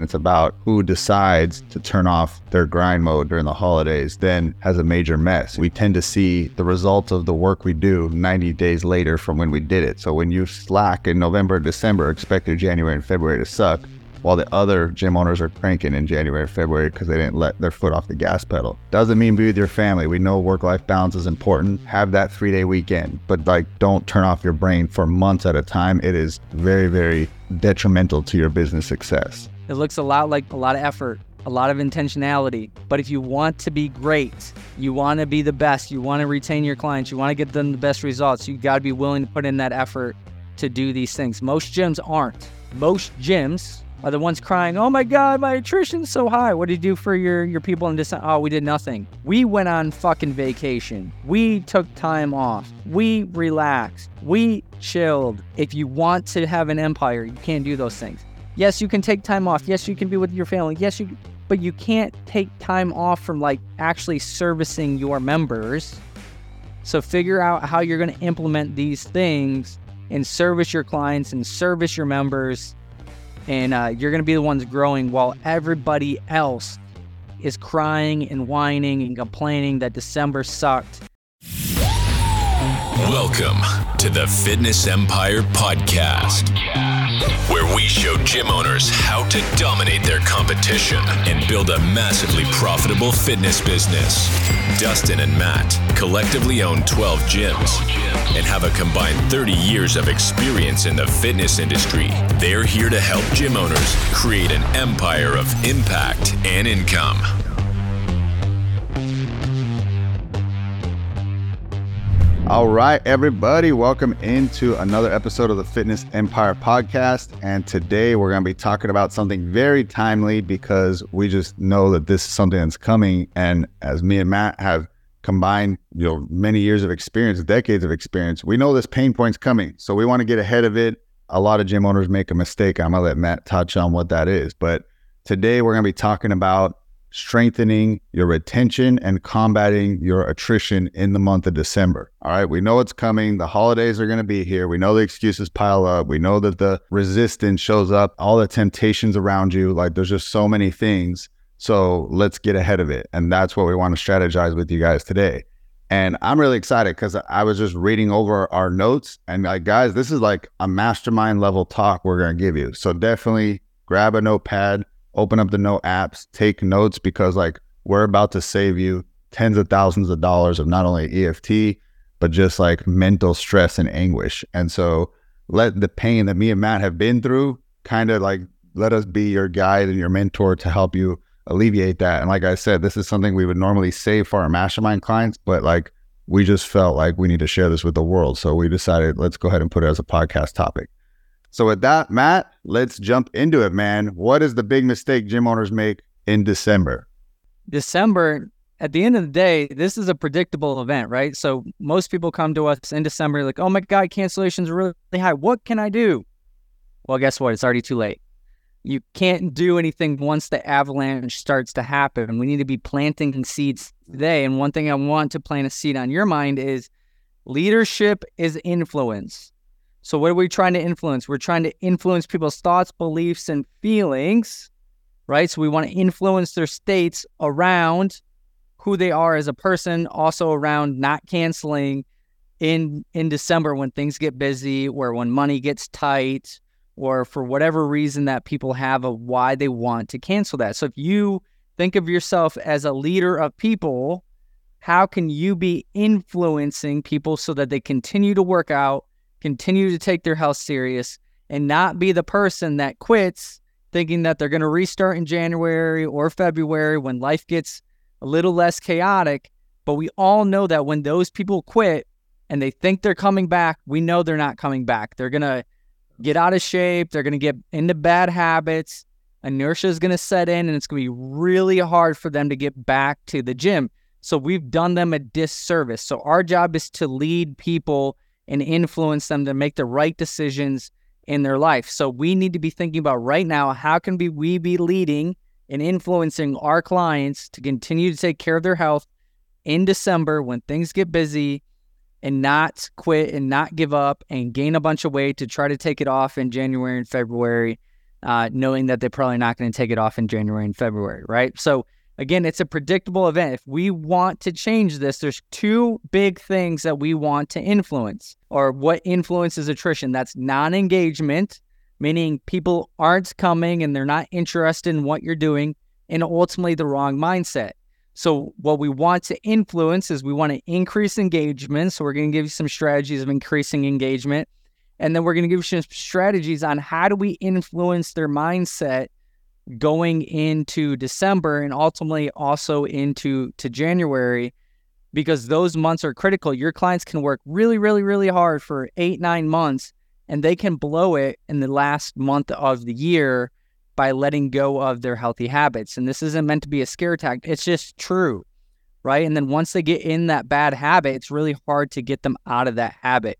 It's about who decides to turn off their grind mode during the holidays, then has a major mess. We tend to see the results of the work we do 90 days later from when we did it. So when you slack in November, December, expect your January and February to suck while the other gym owners are cranking in January, February because they didn't let their foot off the gas pedal. Doesn't mean be with your family. We know work life balance is important. Have that three day weekend, but like don't turn off your brain for months at a time. It is very, very detrimental to your business success. It looks a lot like a lot of effort, a lot of intentionality. But if you want to be great, you want to be the best, you want to retain your clients, you want to get them the best results, you got to be willing to put in that effort to do these things. Most gyms aren't. Most gyms are the ones crying, "Oh my God, my attrition's so high." What did you do for your your people in December? Oh, we did nothing. We went on fucking vacation. We took time off. We relaxed. We chilled. If you want to have an empire, you can't do those things. Yes, you can take time off. Yes, you can be with your family. Yes, you, but you can't take time off from like actually servicing your members. So figure out how you're going to implement these things and service your clients and service your members and uh, you're going to be the ones growing while everybody else is crying and whining and complaining that December sucked. Welcome to the Fitness Empire Podcast, where we show gym owners how to dominate their competition and build a massively profitable fitness business. Dustin and Matt collectively own 12 gyms and have a combined 30 years of experience in the fitness industry. They're here to help gym owners create an empire of impact and income. All right, everybody, welcome into another episode of the Fitness Empire podcast. And today we're going to be talking about something very timely because we just know that this is something that's coming. And as me and Matt have combined, you know, many years of experience, decades of experience, we know this pain point's coming. So we want to get ahead of it. A lot of gym owners make a mistake. I'm going to let Matt touch on what that is. But today we're going to be talking about strengthening your retention and combating your attrition in the month of December. All right, we know it's coming. The holidays are going to be here. We know the excuses pile up. We know that the resistance shows up, all the temptations around you. Like there's just so many things. So let's get ahead of it. And that's what we want to strategize with you guys today. And I'm really excited because I was just reading over our notes and like, guys, this is like a mastermind level talk we're going to give you. So definitely grab a notepad, open up the note apps, take notes because like we're about to save you tens of thousands of dollars of not only EFT, but just like mental stress and anguish. And so let the pain that me and Matt have been through kind of like let us be your guide and your mentor to help you alleviate that. And like I said, this is something we would normally save for our mastermind clients, but like we just felt like we need to share this with the world. So we decided let's go ahead and put it as a podcast topic. So with that, Matt, let's jump into it, man. What is the big mistake gym owners make in December? December, at the end of the day, this is a predictable event, right? So most people come to us in December like, oh my God, cancellations are really high. What can I do? Well, guess what? It's already too late. You can't do anything once the avalanche starts to happen. We need to be planting seeds today. And one thing I want to plant a seed on your mind is leadership is influence. So, what are we trying to influence? We're trying to influence people's thoughts, beliefs, and feelings, right? So, we want to influence their states around who they are as a person, also around not canceling in in December when things get busy, or when money gets tight, or for whatever reason that people have of why they want to cancel that. So, if you think of yourself as a leader of people, how can you be influencing people so that they continue to work out? Continue to take their health serious and not be the person that quits thinking that they're going to restart in January or February when life gets a little less chaotic. But we all know that when those people quit and they think they're coming back, we know they're not coming back. They're going to get out of shape, they're going to get into bad habits. Inertia is going to set in, and it's going to be really hard for them to get back to the gym. So we've done them a disservice. So our job is to lead people and influence them to make the right decisions in their life. So we need to be thinking about right now how can we be leading and influencing our clients to continue to take care of their health in December when things get busy and not quit and not give up and gain a bunch of weight to try to take it off in January and February. uh, knowing that they're probably not going to take it off in January and February, right? So again, it's a predictable event. If we want to change this, there's two big things that we want to influence, or what influences attrition. That's non-engagement, meaning people aren't coming and they're not interested in what you're doing, and ultimately the wrong mindset. So, what we want to influence is we want to increase engagement. So, we're going to give you some strategies of increasing engagement. And then we're going to give you some strategies on how do we influence their mindset going into December and ultimately also into to January because those months are critical. Your clients can work really, really, really hard for eight, nine months, and they can blow it in the last month of the year by letting go of their healthy habits. And this isn't meant to be a scare tactic, it's just true, right? And then once they get in that bad habit, it's really hard to get them out of that habit.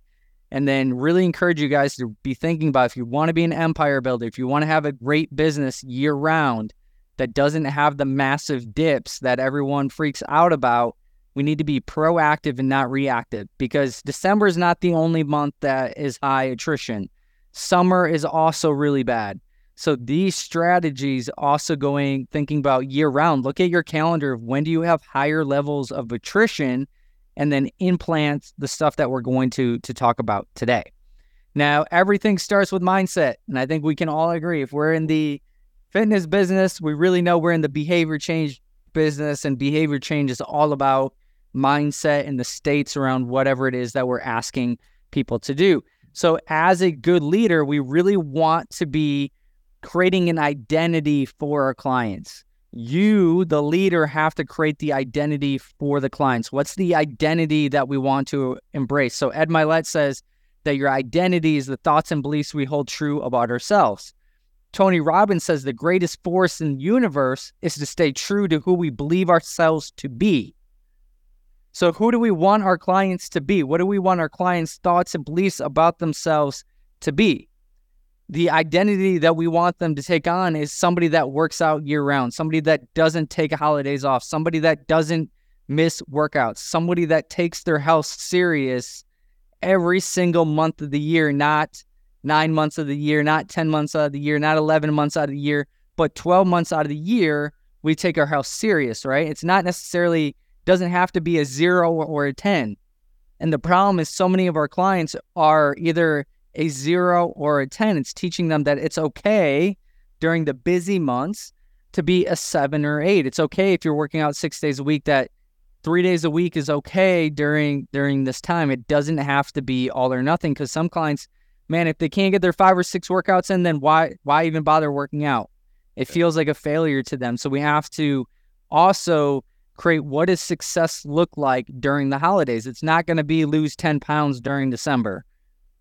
And then really encourage you guys to be thinking about if you want to be an empire builder, if you want to have a great business year round that doesn't have the massive dips that everyone freaks out about, we need to be proactive and not reactive because December is not the only month that is high attrition. Summer is also really bad. So these strategies also going thinking about year round. Look at your calendar of when do you have higher levels of attrition and then implant the stuff that we're going to to talk about today. Now, everything starts with mindset, and I think we can all agree if we're in the fitness business, we really know we're in the behavior change business and behavior change is all about mindset and the states around whatever it is that we're asking people to do. So, as a good leader, we really want to be creating an identity for our clients you, the leader, have to create the identity for the clients. What's the identity that we want to embrace? So, Ed Mylett says that your identity is the thoughts and beliefs we hold true about ourselves. Tony Robbins says the greatest force in the universe is to stay true to who we believe ourselves to be. So, who do we want our clients to be? What do we want our clients' thoughts and beliefs about themselves to be? The identity that we want them to take on is somebody that works out year round, somebody that doesn't take holidays off, somebody that doesn't miss workouts, somebody that takes their health serious every single month of the year, not nine months of the year, not 10 months out of the year, not 11 months out of the year, but 12 months out of the year, we take our health serious, right? It's not necessarily, doesn't have to be a zero or a 10. And the problem is so many of our clients are either a zero or a 10. It's teaching them that it's okay during the busy months to be a seven or eight. It's okay if you're working out six days a week that three days a week is okay during during this time. It doesn't have to be all or nothing because some clients, man, if they can't get their five or six workouts in, then why why even bother working out? It feels like a failure to them. So we have to also create what does success look like during the holidays. It's not going to be lose 10 pounds during December.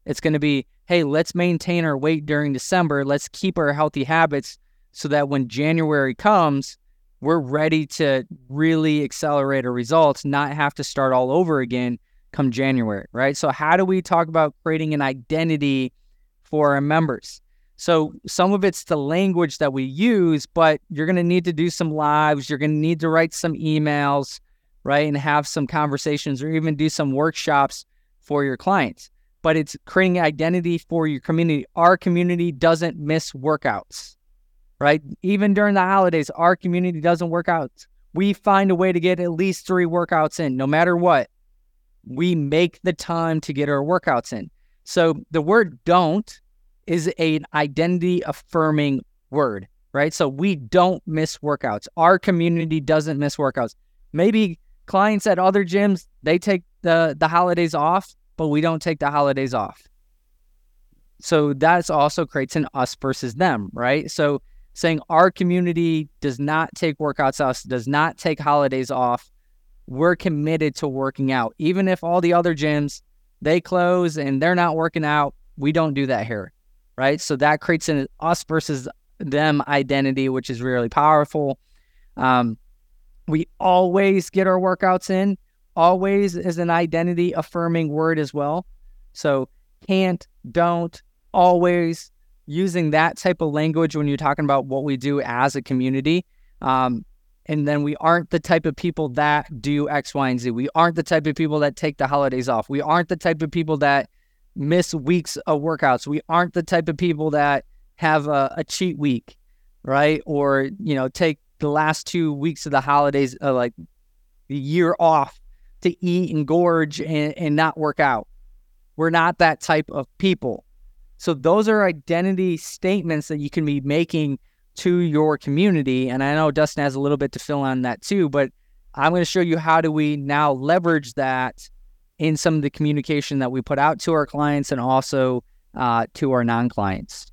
It's going to be, hey, let's maintain our weight during December. Let's keep our healthy habits so that when January comes, we're ready to really accelerate our results, not have to start all over again come January, right? So, how do we talk about creating an identity for our members? So, some of it's the language that we use, but you're going to need to do some lives. You're going to need to write some emails, right? And have some conversations or even do some workshops for your clients but it's creating identity for your community. Our community doesn't miss workouts, right? Even during the holidays, our community doesn't work out. We find a way to get at least three workouts in, no matter what. We make the time to get our workouts in. So the word don't is an identity affirming word, right? So we don't miss workouts. Our community doesn't miss workouts. Maybe clients at other gyms, they take the, the holidays off but we don't take the holidays off. So that's also creates an us versus them, right? So saying our community does not take workouts off, does not take holidays off. We're committed to working out. Even if all the other gyms they close and they're not working out, we don't do that here. Right. So that creates an us versus them identity, which is really powerful. Um, we always get our workouts in always is an identity affirming word as well. So can't, don't, always using that type of language when you're talking about what we do as a community. Um, and then we aren't the type of people that do X, Y, and Z. We aren't the type of people that take the holidays off. We aren't the type of people that miss weeks of workouts. We aren't the type of people that have a, a cheat week, right? Or, you know, take the last two weeks of the holidays, uh, like the year off to eat and gorge and, and not work out. We're not that type of people. So those are identity statements that you can be making to your community. And I know Dustin has a little bit to fill on that too, but I'm going to show you how do we now leverage that in some of the communication that we put out to our clients and also uh, to our non-clients.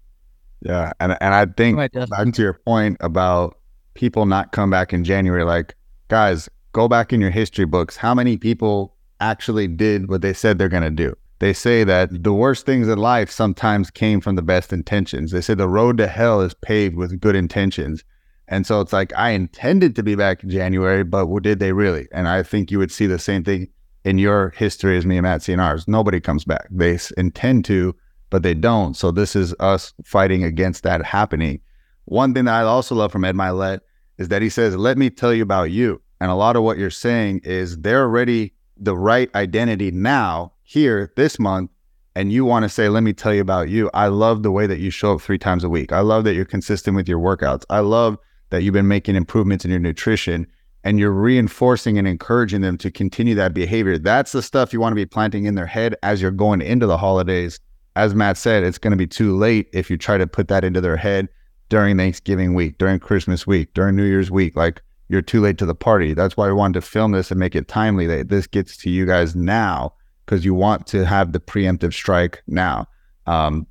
Yeah, and and I think back to your point about people not come back in January, like guys, go back in your history books. How many people actually did what they said they're going to do? They say that the worst things in life sometimes came from the best intentions. They say the road to hell is paved with good intentions. And so it's like, I intended to be back in January, but did they really? And I think you would see the same thing in your history as me and Matt see in ours. Nobody comes back. They intend to, but they don't. So this is us fighting against that happening. One thing that I also love from Ed Mylett is that he says, Let me tell you about you. And a lot of what you're saying is they're already the right identity now, here, this month. And you want to say, Let me tell you about you. I love the way that you show up three times a week. I love that you're consistent with your workouts. I love that you've been making improvements in your nutrition and you're reinforcing and encouraging them to continue that behavior. That's the stuff you want to be planting in their head as you're going into the holidays. As Matt said, it's going to be too late if you try to put that into their head during Thanksgiving week, during Christmas week, during New Year's week. Like you're too late to the party. That's why we wanted to film this and make it timely that this gets to you guys now because you want to have the preemptive strike now. Um,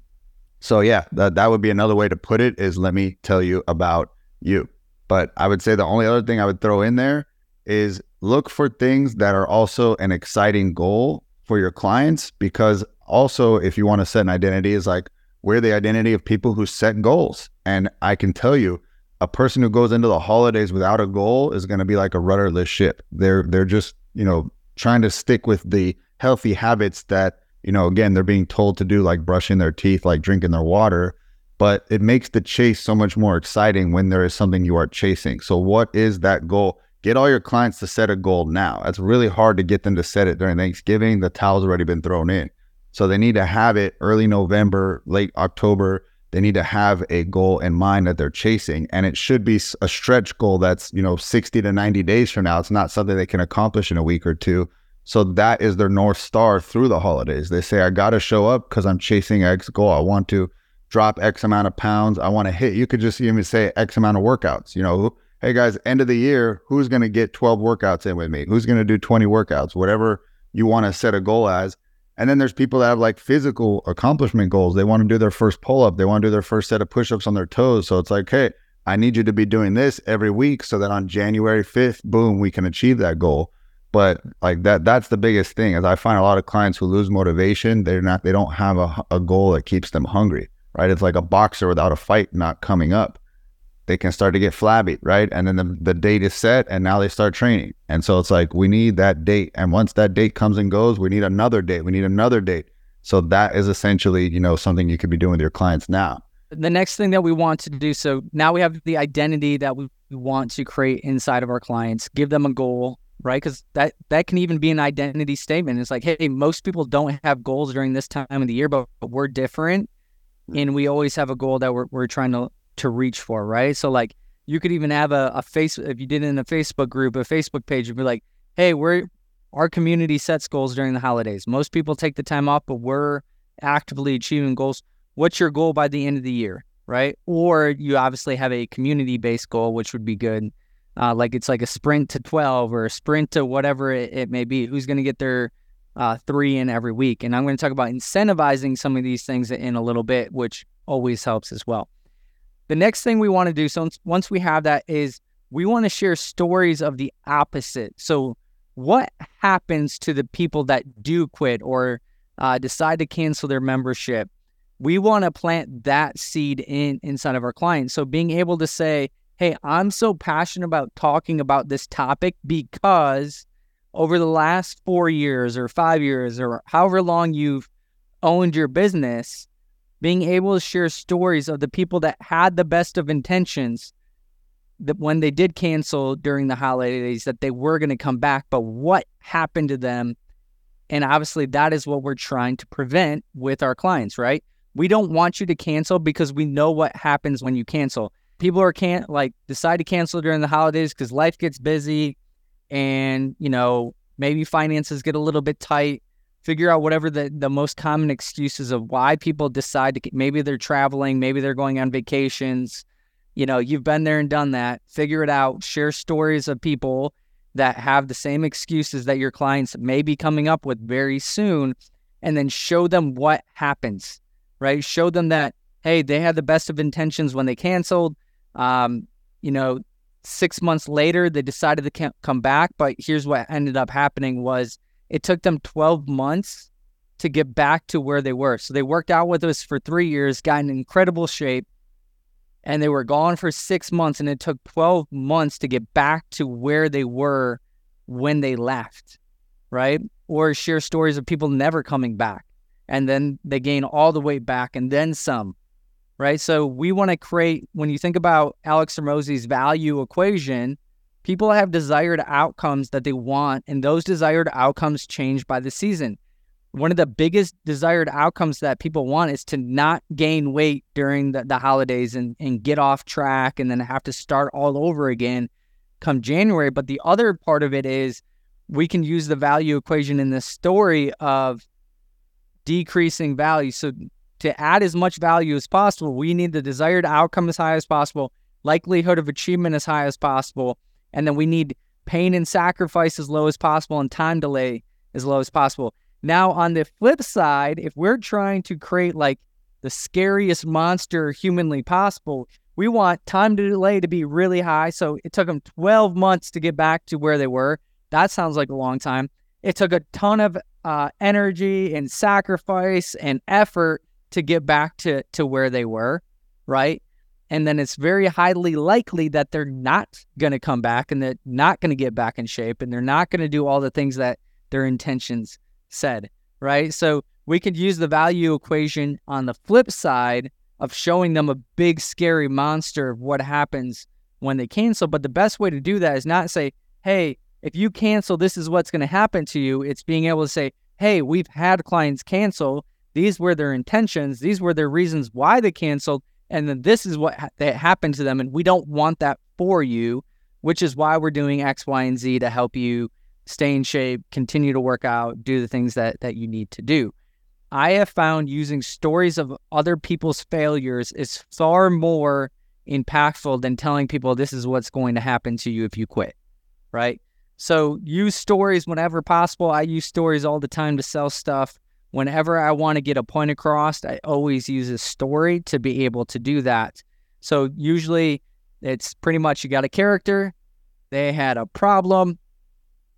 so yeah, that, that would be another way to put it is let me tell you about you. But I would say the only other thing I would throw in there is look for things that are also an exciting goal for your clients because also if you want to set an identity is like we're the identity of people who set goals. And I can tell you, a person who goes into the holidays without a goal is going to be like a rudderless ship. They're they're just, you know, trying to stick with the healthy habits that, you know, again, they're being told to do like brushing their teeth, like drinking their water, but it makes the chase so much more exciting when there is something you are chasing. So, what is that goal? Get all your clients to set a goal now. It's really hard to get them to set it during Thanksgiving. The towel's already been thrown in. So, they need to have it early November, late October. They need to have a goal in mind that they're chasing. And it should be a stretch goal that's, you know, 60 to 90 days from now. It's not something they can accomplish in a week or two. So that is their North Star through the holidays. They say, I got to show up because I'm chasing X goal. I want to drop X amount of pounds. I want to hit. You could just even say X amount of workouts. You know, hey guys, end of the year, who's going to get 12 workouts in with me? Who's going to do 20 workouts? Whatever you want to set a goal as. And then there's people that have like physical accomplishment goals. They want to do their first pull up. They want to do their first set of push ups on their toes. So it's like, hey, I need you to be doing this every week so that on January 5th, boom, we can achieve that goal. But like that, that's the biggest thing. Is I find a lot of clients who lose motivation. They're not. They don't have a, a goal that keeps them hungry right? It's like a boxer without a fight not coming up. They can start to get flabby, right? And then the, the date is set and now they start training. And so it's like, we need that date. And once that date comes and goes, we need another date. We need another date. So that is essentially, you know, something you could be doing with your clients now. The next thing that we want to do, so now we have the identity that we want to create inside of our clients, give them a goal, right? Because that that can even be an identity statement. It's like, hey, most people don't have goals during this time of the year, but, but we're different hmm. and we always have a goal that we're, we're trying to to reach for right? So like you could even have a, a face if you did it in a facebook group a facebook page you'd be like hey we're our community sets goals during the holidays. Most people take the time off but we're actively achieving goals. What's your goal by the end of the year? Right? Or you obviously have a community based goal which would be good. Uh, like it's like a sprint to 12 or a sprint to whatever it, it may be. Who's going to get their uh, three in every week. And I'm going to talk about incentivizing some of these things in a little bit, which always helps as well. The next thing we want to do, so once we have that, is we want to share stories of the opposite. So, what happens to the people that do quit or uh, decide to cancel their membership? We want to plant that seed in inside of our clients. So, being able to say, "Hey, I'm so passionate about talking about this topic because." over the last four years or five years or however long you've owned your business, being able to share stories of the people that had the best of intentions that when they did cancel during the holidays that they were going to come back but what happened to them and obviously that is what we're trying to prevent with our clients right We don't want you to cancel because we know what happens when you cancel. People are can't like decide to cancel during the holidays because life gets busy and, you know, maybe finances get a little bit tight. Figure out whatever the, the most common excuses of why people decide to maybe they're traveling, maybe they're going on vacations. You know, you've been there and done that. Figure it out. Share stories of people that have the same excuses that your clients may be coming up with very soon and then show them what happens, right? Show them that, hey, they had the best of intentions when they canceled. Um, you know, six months later, they decided to come back. But here's what ended up happening was it took them 12 months to get back to where they were. So they worked out with us for three years, got in incredible shape, and they were gone for six months. And it took 12 months to get back to where they were when they left, right? Or share stories of people never coming back. And then they gain all the way back and then some, right? So we want to create, when you think about Alex Hormozi's value equation, people have desired outcomes that they want, and those desired outcomes change by the season one of the biggest desired outcomes that people want is to not gain weight during the, the holidays and, and get off track and then have to start all over again come January. But the other part of it is we can use the value equation in this story of decreasing value. So to add as much value as possible, we need the desired outcome as high as possible, likelihood of achievement as high as possible, and then we need pain and sacrifice as low as possible and time delay as low as possible. Now, on the flip side, if we're trying to create like the scariest monster humanly possible, we want time to delay to be really high. So it took them 12 months to get back to where they were. That sounds like a long time. It took a ton of uh, energy and sacrifice and effort to get back to, to where they were, right? And then it's very highly likely that they're not going to come back and they're not going to get back in shape and they're not going to do all the things that their intentions said, right? So we could use the value equation on the flip side of showing them a big scary monster of what happens when they cancel. But the best way to do that is not say, hey, if you cancel, this is what's going to happen to you. It's being able to say, hey, we've had clients cancel. These were their intentions. These were their reasons why they canceled. And then this is what ha- that happened to them. And we don't want that for you, which is why we're doing X, Y, and Z to help you stay in shape, continue to work out, do the things that that you need to do. I have found using stories of other people's failures is far more impactful than telling people this is what's going to happen to you if you quit, right? So use stories whenever possible. I use stories all the time to sell stuff. Whenever I want to get a point across, I always use a story to be able to do that. So usually it's pretty much you got a character, they had a problem,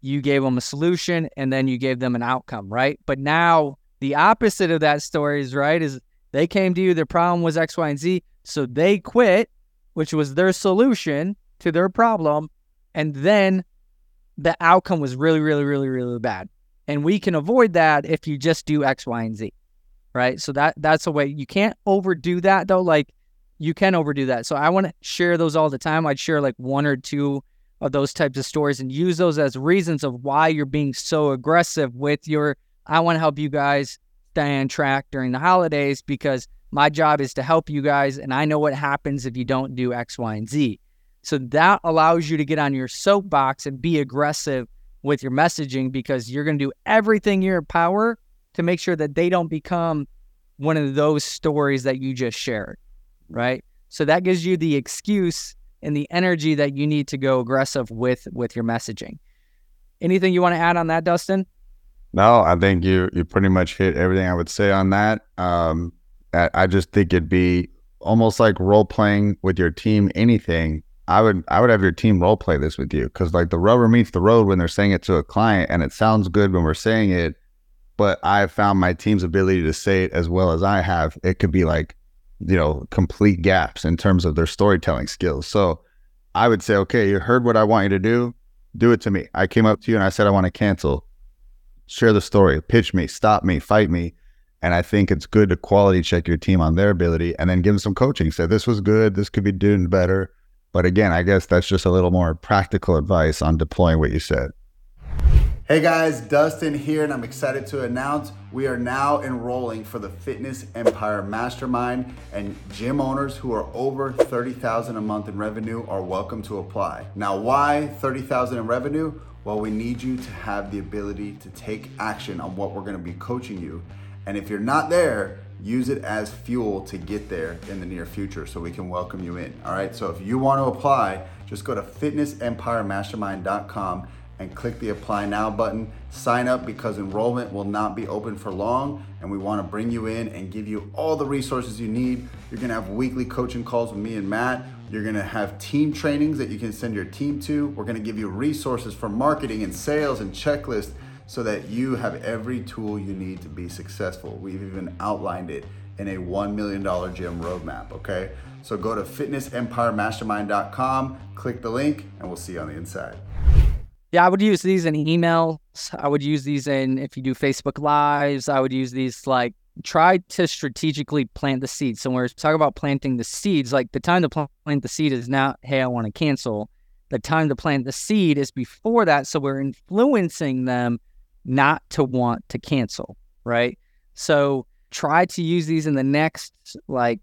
you gave them a solution and then you gave them an outcome, right? But now the opposite of that story is right is they came to you, their problem was X, Y, and Z. So they quit, which was their solution to their problem. And then the outcome was really, really, really, really bad. And we can avoid that if you just do X, Y, and Z. Right. So that that's a way you can't overdo that though. Like you can overdo that. So I want to share those all the time. I'd share like one or two of those types of stories and use those as reasons of why you're being so aggressive with your I want to help you guys stay on track during the holidays because my job is to help you guys and I know what happens if you don't do X, Y, and Z. So that allows you to get on your soapbox and be aggressive with your messaging because you're going to do everything in your power to make sure that they don't become one of those stories that you just shared, right? So that gives you the excuse and the energy that you need to go aggressive with with your messaging. Anything you want to add on that, Dustin? No, I think you you pretty much hit everything I would say on that. Um, I, I just think it'd be almost like role playing with your team. Anything I would I would have your team role play this with you because like the rubber meets the road when they're saying it to a client and it sounds good when we're saying it, but I found my team's ability to say it as well as I have. It could be like you know, complete gaps in terms of their storytelling skills. So I would say, okay, you heard what I want you to do. Do it to me. I came up to you and I said, I want to cancel. Share the story, pitch me, stop me, fight me. And I think it's good to quality check your team on their ability and then give them some coaching. Say, this was good. This could be doing better. But again, I guess that's just a little more practical advice on deploying what you said. Hey guys, Dustin here, and I'm excited to announce we are now enrolling for the Fitness Empire Mastermind, and gym owners who are over 30,000 a month in revenue are welcome to apply. Now, why 30,000 in revenue? Well, we need you to have the ability to take action on what we're going to be coaching you. And if you're not there, use it as fuel to get there in the near future so we can welcome you in. All right. So if you want to apply, just go to fitnessempiremastermind.com and click the apply now button. Sign up because enrollment will not be open for long and we want to bring you in and give you all the resources you need. You're going to have weekly coaching calls with me and Matt. You're going to have team trainings that you can send your team to. We're going to give you resources for marketing and sales and checklists so that you have every tool you need to be successful. We've even outlined it in a $1 million gym roadmap, okay? So go to fitnessempiremastermind.com, click the link, and we'll see you on the inside. Yeah, I would use these in emails. I would use these in if you do Facebook Lives. I would use these like try to strategically plant the seeds. So when we're talking about planting the seeds, like the time to plant the seed is not, hey, I want to cancel. The time to plant the seed is before that. So we're influencing them not to want to cancel, right? So try to use these in the next like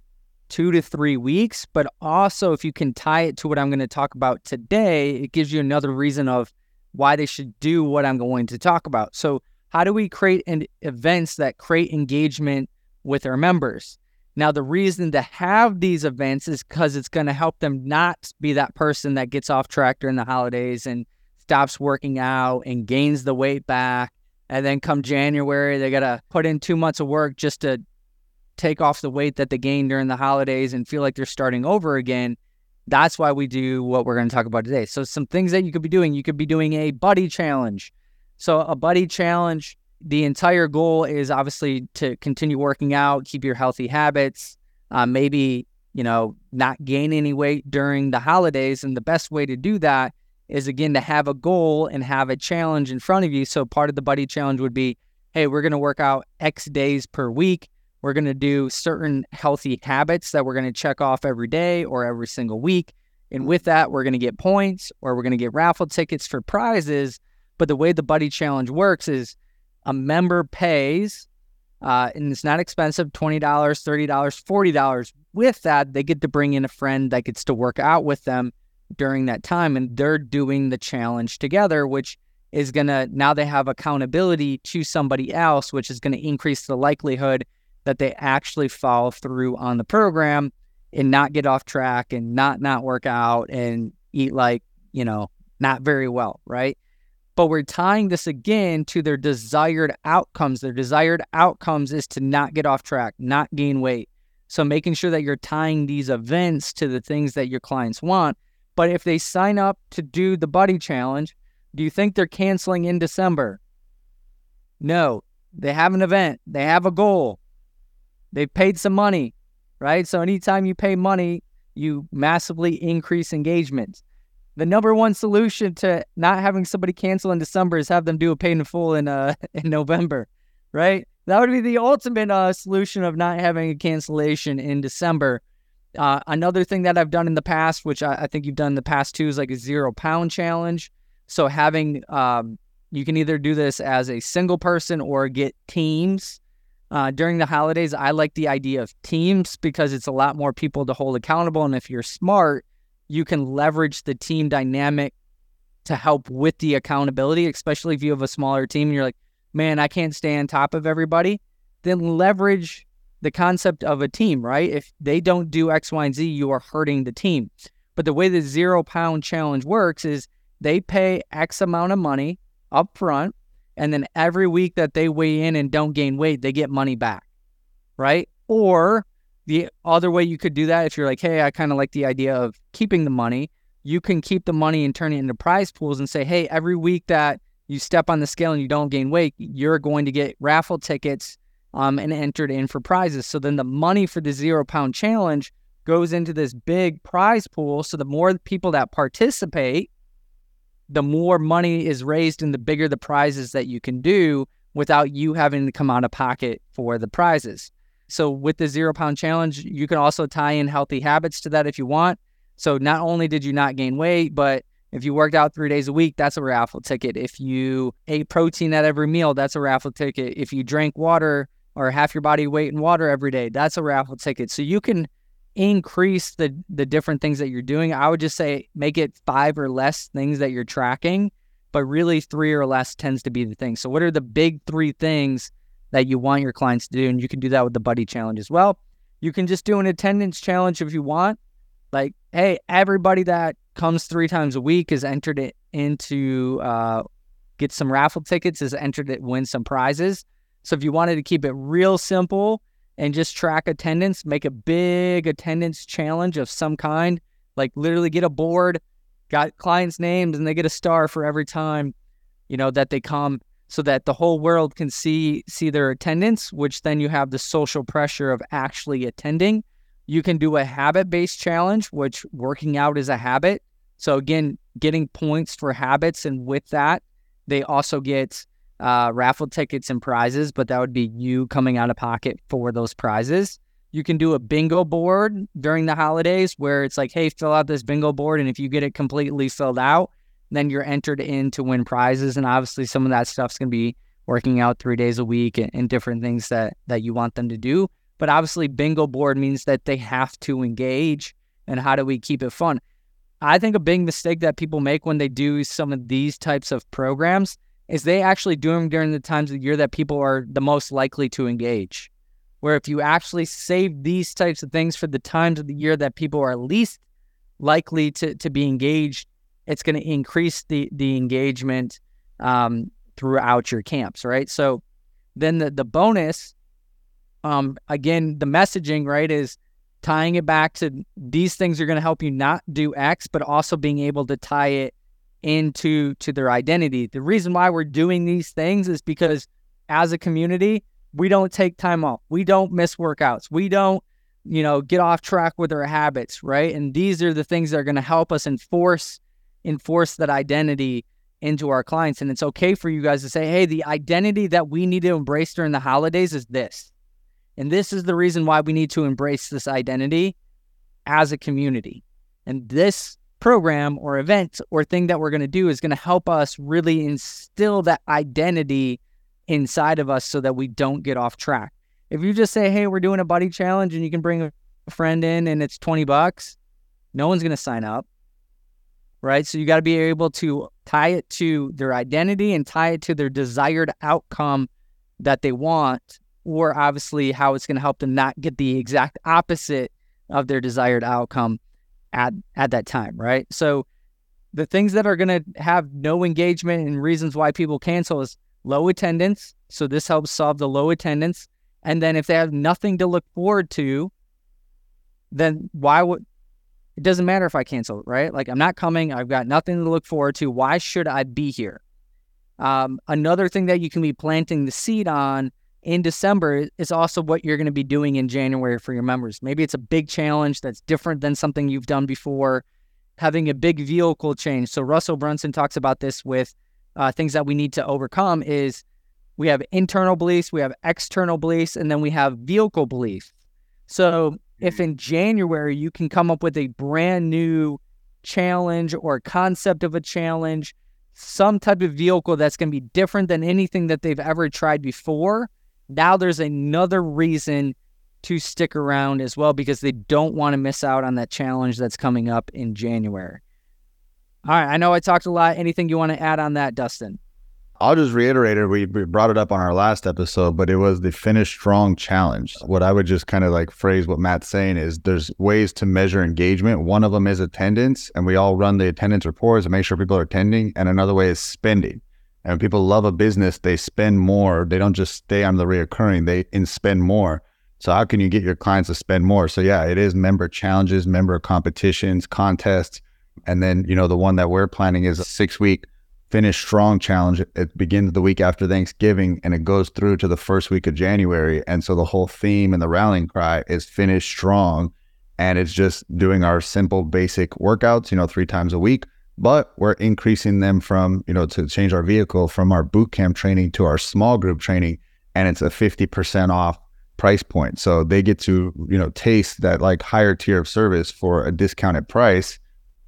two to three weeks. But also, if you can tie it to what I'm going to talk about today, it gives you another reason of why they should do what I'm going to talk about. So, how do we create an, events that create engagement with our members? Now, the reason to have these events is because it's going to help them not be that person that gets off track during the holidays and stops working out and gains the weight back. And then come January, they got to put in two months of work just to take off the weight that they gained during the holidays and feel like they're starting over again. That's why we do what we're going to talk about today. So, some things that you could be doing you could be doing a buddy challenge. So, a buddy challenge, the entire goal is obviously to continue working out, keep your healthy habits, uh, maybe, you know, not gain any weight during the holidays. And the best way to do that is, again, to have a goal and have a challenge in front of you. So, part of the buddy challenge would be hey, we're going to work out X days per week. We're going to do certain healthy habits that we're going to check off every day or every single week. And with that, we're going to get points or we're going to get raffle tickets for prizes. But the way the Buddy Challenge works is a member pays, uh, and it's not expensive $20, $30, $40. With that, they get to bring in a friend that gets to work out with them during that time. And they're doing the challenge together, which is going to now they have accountability to somebody else, which is going to increase the likelihood that they actually follow through on the program and not get off track and not not work out and eat like you know not very well right but we're tying this again to their desired outcomes their desired outcomes is to not get off track not gain weight so making sure that you're tying these events to the things that your clients want but if they sign up to do the buddy challenge do you think they're canceling in december no they have an event they have a goal They've paid some money, right? So anytime you pay money, you massively increase engagement. The number one solution to not having somebody cancel in December is have them do a pay in full in uh in November, right? That would be the ultimate uh, solution of not having a cancellation in December. Uh, another thing that I've done in the past, which I, I, think you've done in the past too, is like a zero pound challenge. So having um, you can either do this as a single person or get teams uh, during the holidays, I like the idea of teams because it's a lot more people to hold accountable. And if you're smart, you can leverage the team dynamic to help with the accountability, especially if you have a smaller team and you're like, man, I can't stay on top of everybody. Then leverage the concept of a team, right? If they don't do X, Y, and Z, you are hurting the team. But the way the zero pound challenge works is they pay X amount of money up front and then every week that they weigh in and don't gain weight, they get money back, right? Or the other way you could do that, if you're like, hey, I kind of like the idea of keeping the money, you can keep the money and turn it into prize pools and say, hey, every week that you step on the scale and you don't gain weight, you're going to get raffle tickets um, and entered in for prizes. So then the money for the zero pound challenge goes into this big prize pool. So the more people that participate, the more money is raised and the bigger the prizes that you can do without you having to come out of pocket for the prizes. So with the zero pound challenge, you can also tie in healthy habits to that if you want. So not only did you not gain weight, but If you worked out three days a week, that's a raffle ticket. If you ate protein at every meal, that's a raffle ticket. If you drank water or half your body weight in water every day, that's a raffle ticket. So you can increase the the different things that you're doing. I would just say make it five or less things that you're tracking, but really three or less tends to be the thing. So what are the big three things that you want your clients to do? And you can do that with the buddy challenge as well. You can just do an attendance challenge if you want. Like, hey, everybody that comes three times a week is entered it into uh, get some raffle tickets, is entered it win some prizes. So if you wanted to keep it real simple and just track attendance, make a big attendance challenge of some kind, like literally get a board, got clients' names, and they get a star for every time, you know, that they come so that the whole world can see see their attendance, which then you have the social pressure of actually attending. You can do a habit-based challenge, which working out is a habit. So again, getting points for habits, and with that, they also get uh, raffle tickets and prizes, but that would be you coming out of pocket for those prizes. You can do a bingo board during the holidays where it's like, hey, fill out this bingo board. And if you get it completely filled out, then you're entered in to win prizes. And obviously, some of that stuff's going to be working out three days a week and, and different things that, that you want them to do. But obviously, bingo board means that they have to engage. And how do we keep it fun? I think a big mistake that people make when they do some of these types of programs is they actually do them during the times of the year that people are the most likely to engage. Where if you actually save these types of things for the times of the year that people are least likely to, to be engaged, it's going to increase the the engagement um, throughout your camps, right? So then the the bonus, um, again, the messaging, right, is tying it back to these things are going to help you not do X, but also being able to tie it into to their identity. The reason why we're doing these things is because as a community, we don't take time off. We don't miss workouts. We don't, you know, get off track with our habits, right? And these are the things that are going to help us enforce enforce that identity into our clients. And it's okay for you guys to say, hey, the identity that we need to embrace during the holidays is this. And this is the reason why we need to embrace this identity as a community. And this program or event or thing that we're going to do is going to help us really instill that identity inside of us so that we don't get off track. If you just say, "Hey, we're doing a buddy challenge and you can bring a friend in and it's 20 bucks," no one's going to sign up. Right? So you got to be able to tie it to their identity and tie it to their desired outcome that they want or obviously how it's going to help them not get the exact opposite of their desired outcome at at that time, right? So the things that are going to have no engagement and reasons why people cancel is low attendance. So this helps solve the low attendance. And then if they have nothing to look forward to, then why would it doesn't matter if I cancel, right? Like I'm not coming. I've got nothing to look forward to. Why should I be here? Um, another thing that you can be planting the seed on in December is also what you're going to be doing in January for your members. Maybe it's a big challenge that's different than something you've done before, having a big vehicle change. So Russell Brunson talks about this with uh, things that we need to overcome is we have internal beliefs, we have external beliefs, and then we have vehicle beliefs. So if in January you can come up with a brand new challenge or concept of a challenge, some type of vehicle that's going to be different than anything that they've ever tried before, now there's another reason to stick around as well because they don't want to miss out on that challenge that's coming up in January. All right, I know I talked a lot. Anything you want to add on that, Dustin? I'll just reiterate it. We brought it up on our last episode, but it was the finish strong challenge. What I would just kind of like phrase what Matt's saying is there's ways to measure engagement. One of them is attendance, and we all run the attendance reports and make sure people are attending. And another way is spending. And when people love a business, they spend more. They don't just stay on the reoccurring, they and spend more. So how can you get your clients to spend more? So yeah, it is member challenges, member competitions, contests. And then, you know, the one that we're planning is a six week finish strong challenge. It begins the week after Thanksgiving and it goes through to the first week of January. And so the whole theme and the rallying cry is finish strong. And it's just doing our simple basic workouts, you know, three times a week but we're increasing them from, you know, to change our vehicle from our boot camp training to our small group training. And it's a 50% off price point. So they get to, you know, taste that like higher tier of service for a discounted price.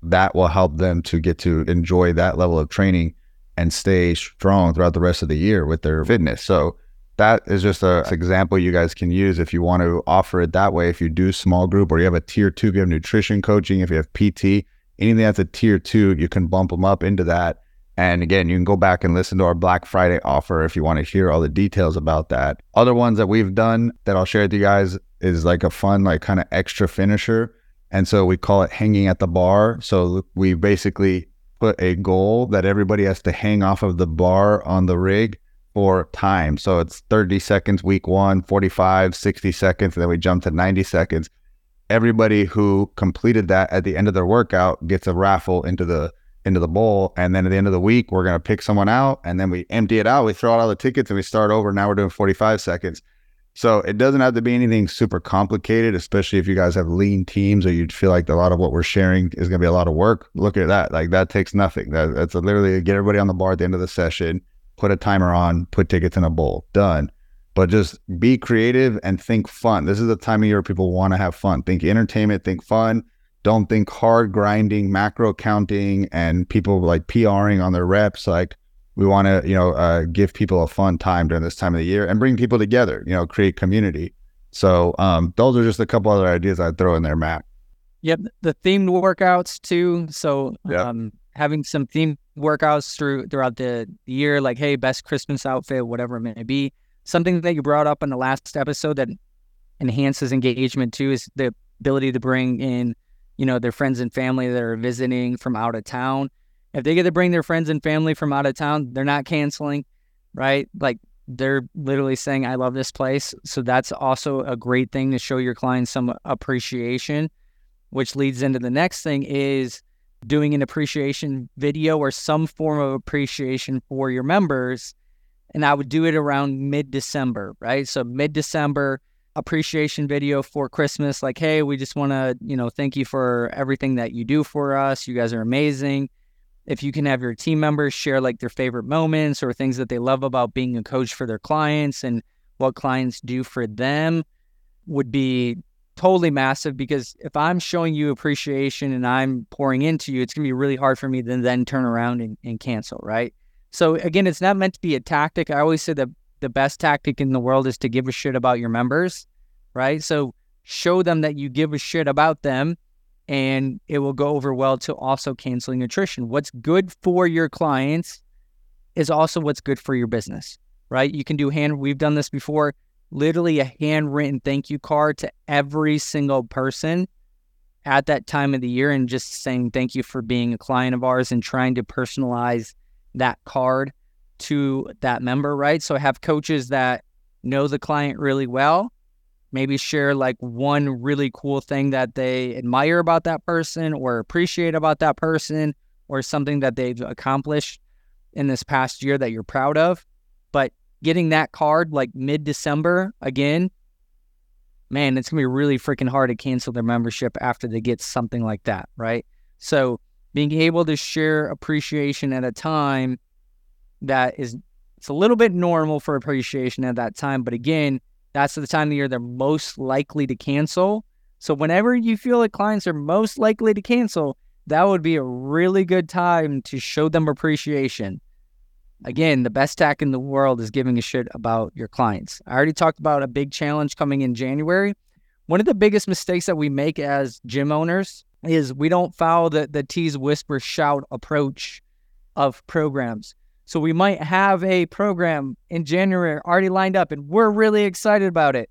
that will help them to get to enjoy that level of training and stay strong throughout the rest of the year with their fitness. So that is just a example you guys can use if you want to offer it that way. If you do small group or you have a tier two, if you have nutrition coaching, if you have PT, anything that's a tier two, you can bump them up into that. And again, you can go back and listen to our Black Friday offer if you want to hear all the details about that. Other ones that we've done that I'll share with you guys is like a fun, like kind of extra finisher. And so we call it hanging at the bar. So we basically put a goal that everybody has to hang off of the bar on the rig for time. So it's 30 seconds week one, 45, 60 seconds, and then we jump to 90 seconds. Everybody who completed that at the end of their workout gets a raffle into the into the bowl. And then at the end of the week, we're gonna pick someone out and then we empty it out. We throw out all the tickets and we start over. Now we're doing 45 seconds. So it doesn't have to be anything super complicated, especially if you guys have lean teams or you feel like a lot of what we're sharing is going to be a lot of work. Look at that. Like that takes nothing. That, that's literally get everybody on the bar at the end of the session, put a timer on, put tickets in a bowl, done. But just be creative and think fun. This is the time of year people want to have fun. Think entertainment, think fun. Don't think hard grinding, macro counting, and people like PRing on their reps. Like we want to, you know, uh, give people a fun time during this time of the year and bring people together. You know, create community. So um, those are just a couple other ideas I'd throw in there, Matt. Yep, the themed workouts too. So Yep. um, having some themed workouts through throughout the year, like hey, best Christmas outfit, whatever it may be. Something that you brought up in the last episode that enhances engagement too is the ability to bring in, you know, their friends and family that are visiting from out of town. If they get to bring their friends and family from out of town, they're not canceling, right? Like they're literally saying, I love this place. So that's also a great thing to show your clients some appreciation, which leads into the next thing is doing an appreciation video or some form of appreciation for your members. And I would do it around mid December, right? So mid December appreciation video for Christmas, like, hey, we just want to, you know, thank you for everything that you do for us. You guys are amazing if you can have your team members share like their favorite moments or things that they love about being a coach for their clients and what clients do for them would be totally massive because if I'm showing you appreciation and I'm pouring into you, it's gonna be really hard for me to then turn around and, and cancel, right? So again, it's not meant to be a tactic. I always say that the best tactic in the world is to give a shit about your members, right? So show them that you give a shit about them and it will go over well to also canceling attrition. What's good for your clients is also what's good for your business, right? You can do hand, we've done this before, literally a handwritten thank you card to every single person at that time of the year and just saying thank you for being a client of ours and trying to personalize that card to that member, right? So have coaches that know the client really well maybe share like one really cool thing that they admire about that person or appreciate about that person or something that they've accomplished in this past year that you're proud of. But getting that card like mid December again, man, it's gonna be really freaking hard to cancel their membership after they get something like that, right? So being able to share appreciation at a time that is it's a little bit normal for appreciation at that time, but again, that's the time of the year they're most likely to cancel. So whenever you feel like clients are most likely to cancel, that would be a really good time to show them appreciation. Again, the best tack in the world is giving a shit about your clients. I already talked about a big challenge coming in January. One of the biggest mistakes that we make as gym owners is we don't follow the, the tease, whisper, shout approach of programs. So we might have a program in January already lined up and we're really excited about it.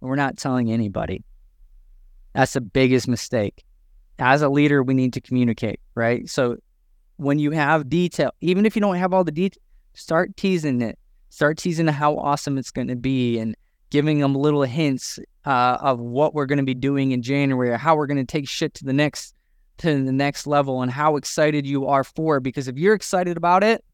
We're not telling anybody. That's the biggest mistake. As a leader, we need to communicate, right? So when you have detail, even if you don't have all the detail, start teasing it. Start teasing how awesome it's going to be and giving them little hints uh, of what we're going to be doing in January or how we're going to take shit to the next to the next level and how excited you are for it. Because if you're excited about it,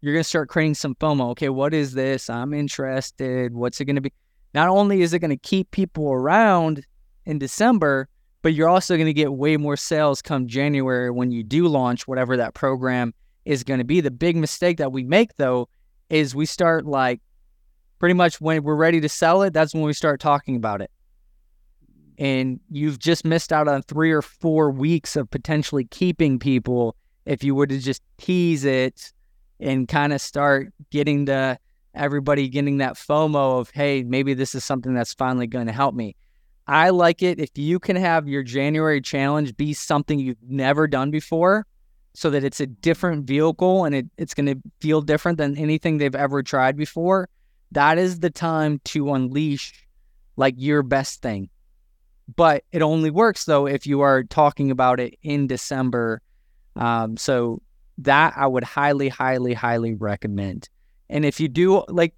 you're going to start creating some FOMO. Okay, what is this? I'm interested. What's it going to be? Not only is it going to keep people around in December, but you're also going to get way more sales come January when you do launch whatever that program is going to be. The big mistake that we make though is we start like pretty much when we're ready to sell it, that's when we start talking about it. and you've just missed out on three or four weeks of potentially keeping people if you were to just tease it and kind of start getting the everybody getting that FOMO of, hey, maybe this is something that's finally going to help me. I like it if you can have your January challenge be something you've never done before so that it's a different vehicle and it, it's going to feel different than anything they've ever tried before. That is the time to unleash like your best thing. But it only works though if you are talking about it in December. Um, so that I would highly, highly, highly recommend. And if you do like,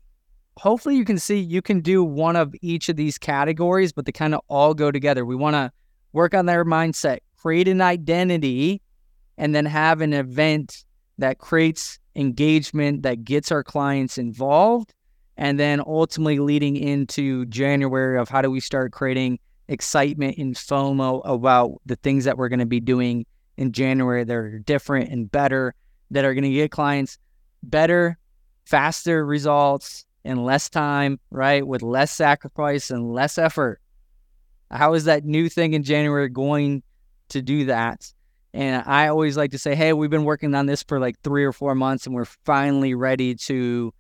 hopefully you can see you can do one of each of these categories, but they kind of all go together. We want to work on their mindset, create an identity, and then have an event that creates engagement that gets our clients involved. And then ultimately leading into January of how do we start creating excitement and FOMO about the things that we're going to be doing in January that are different and better, that are going to get clients better faster results in less time, right? With less sacrifice and less effort. How is that new thing in January going to do that? And I always like to say, hey, we've been working on this for like three or four months and we're finally ready to,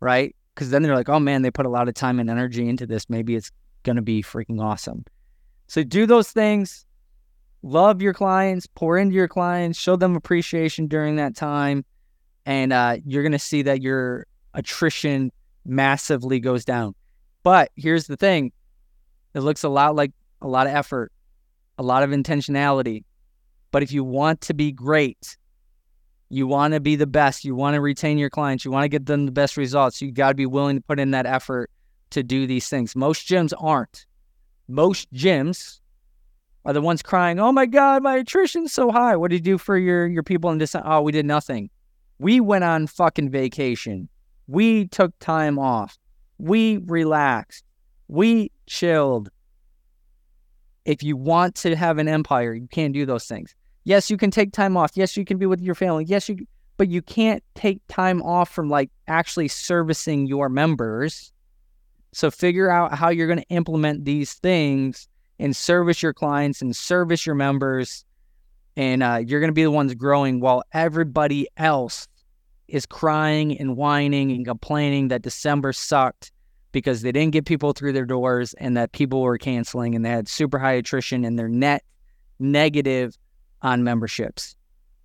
right? Because then they're like, oh man, they put a lot of time and energy into this. Maybe it's going to be freaking awesome. So do those things. Love your clients, pour into your clients, show them appreciation during that time and uh, you're going to see that your attrition massively goes down. But here's the thing it looks a lot like a lot of effort, a lot of intentionality. But if you want to be great, you want to be the best, you want to retain your clients, you want to get them the best results, you got to be willing to put in that effort to do these things. Most gyms aren't. Most gyms are the ones crying, "Oh my god, my attrition's so high. What did you do for your your people in this? Oh, we did nothing. We went on fucking vacation. We took time off. We relaxed. We chilled. If you want to have an empire, you can't do those things. Yes, you can take time off. Yes, you can be with your family. Yes, you but you can't take time off from like actually servicing your members. So figure out how you're going to implement these things and service your clients and service your members and uh, you're going to be the ones growing while everybody else is crying and whining and complaining that December sucked because they didn't get people through their doors and that people were canceling and they had super high attrition and they're net negative on memberships.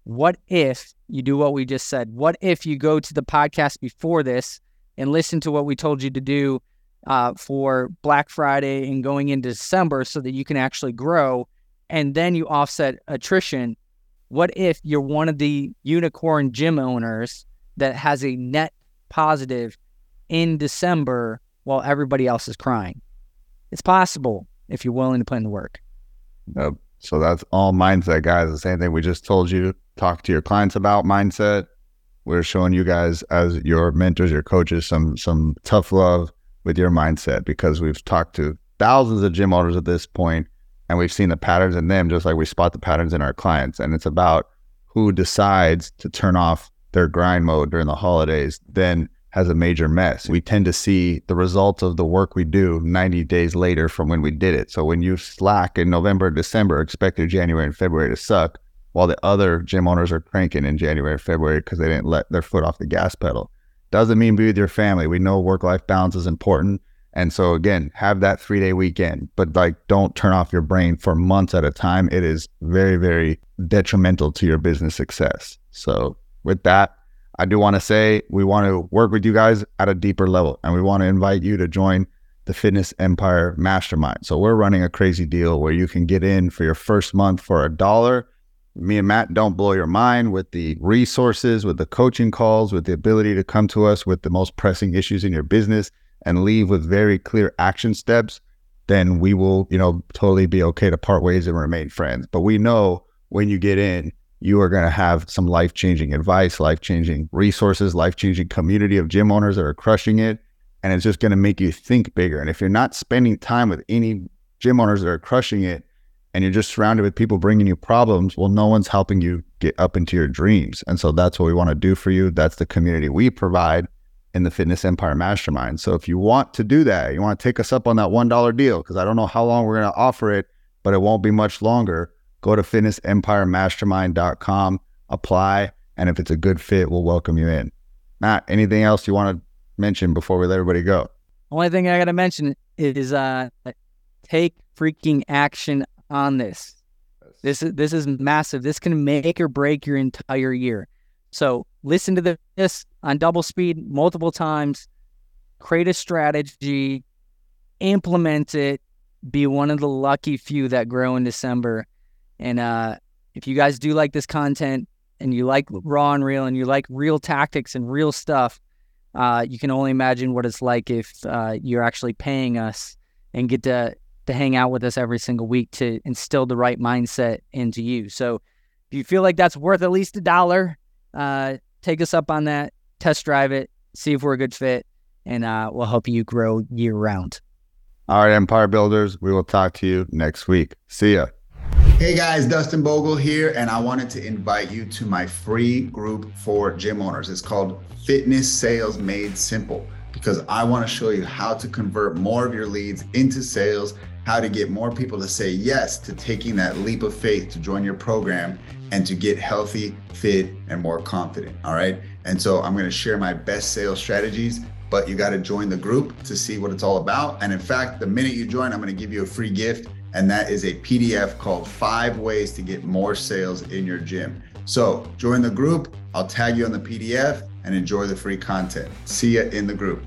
What if you do what we just said? What if you go to the podcast before this and listen to what we told you to do uh, for Black Friday and going into December so that you can actually grow and then you offset attrition? What if you're one of the unicorn gym owners that has a net positive in December while everybody else is crying. It's possible if you're willing to put in the work. Yep. So that's all mindset, guys. The same thing we just told you. Talk to your clients about mindset. We're showing you guys as your mentors, your coaches, some some tough love with your mindset because we've talked to thousands of gym owners at this point and we've seen the patterns in them just like we spot the patterns in our clients. And it's about who decides to turn off their grind mode during the holidays, then has a major mess. We tend to see the results of the work we do 90 days later from when we did it. So when you slack in November, December, expect your January and February to suck, while the other gym owners are cranking in January February because they didn't let their foot off the gas pedal. Doesn't mean be with your family. We know work life balance is important. And so again, have that three day weekend, but like don't turn off your brain for months at a time. It is very, very detrimental to your business success. So with that, I do want to say we want to work with you guys at a deeper level and we want to invite you to join the Fitness Empire Mastermind. So we're running a crazy deal where you can get in for your first month for a dollar. Me and Matt don't blow your mind with the resources, with the coaching calls, with the ability to come to us with the most pressing issues in your business and leave with very clear action steps. Then we will, you know, totally be okay to part ways and remain friends. But we know when you get in, you are going to have some life changing advice, life changing resources, life changing community of gym owners that are crushing it. And it's just going to make you think bigger. And if you're not spending time with any gym owners that are crushing it and you're just surrounded with people bringing you problems, well, no one's helping you get up into your dreams. And so that's what we want to do for you. That's the community we provide. in the Fitness Empire Mastermind. So if you want to do that, you want to take us up on that $1 deal, because I don't know how long we're going to offer it, but it won't be much longer. Go to fitnessempiremastermind.com, apply, and if it's a good fit, we'll welcome you in. Matt, anything else you want to mention before we let everybody go? Only thing I got to mention is uh, take freaking action on this. This is this is massive. This can make or break your entire year. So listen to this on double speed multiple times. Create a strategy, implement it. Be one of the lucky few that grow in December. And uh, if you guys do like this content and you like raw and real and you like real tactics and real stuff, uh, you can only imagine what it's like if uh, you're actually paying us and get to to hang out with us every single week to instill the right mindset into you. So if you feel like that's worth at least a dollar, uh, take us up on that, test drive it, see if we're a good fit, and uh, we'll help you grow year round. All right, Empire Builders, we will talk to you next week. See ya. Hey guys, Dustin Bogle here, and I wanted to invite you to my free group for gym owners. It's called Fitness Sales Made Simple because I want to show you how to convert more of your leads into sales, how to get more people to say yes to taking that leap of faith to join your program and to get healthy, fit, and more confident. All right. And so I'm going to share my best sales strategies but you got to join the group to see what it's all about. And in fact, the minute you join, I'm going to give you a free gift and that is a PDF called Five Ways to Get More Sales in Your Gym. So join the group. I'll tag you on the PDF and enjoy the free content. See you in the group.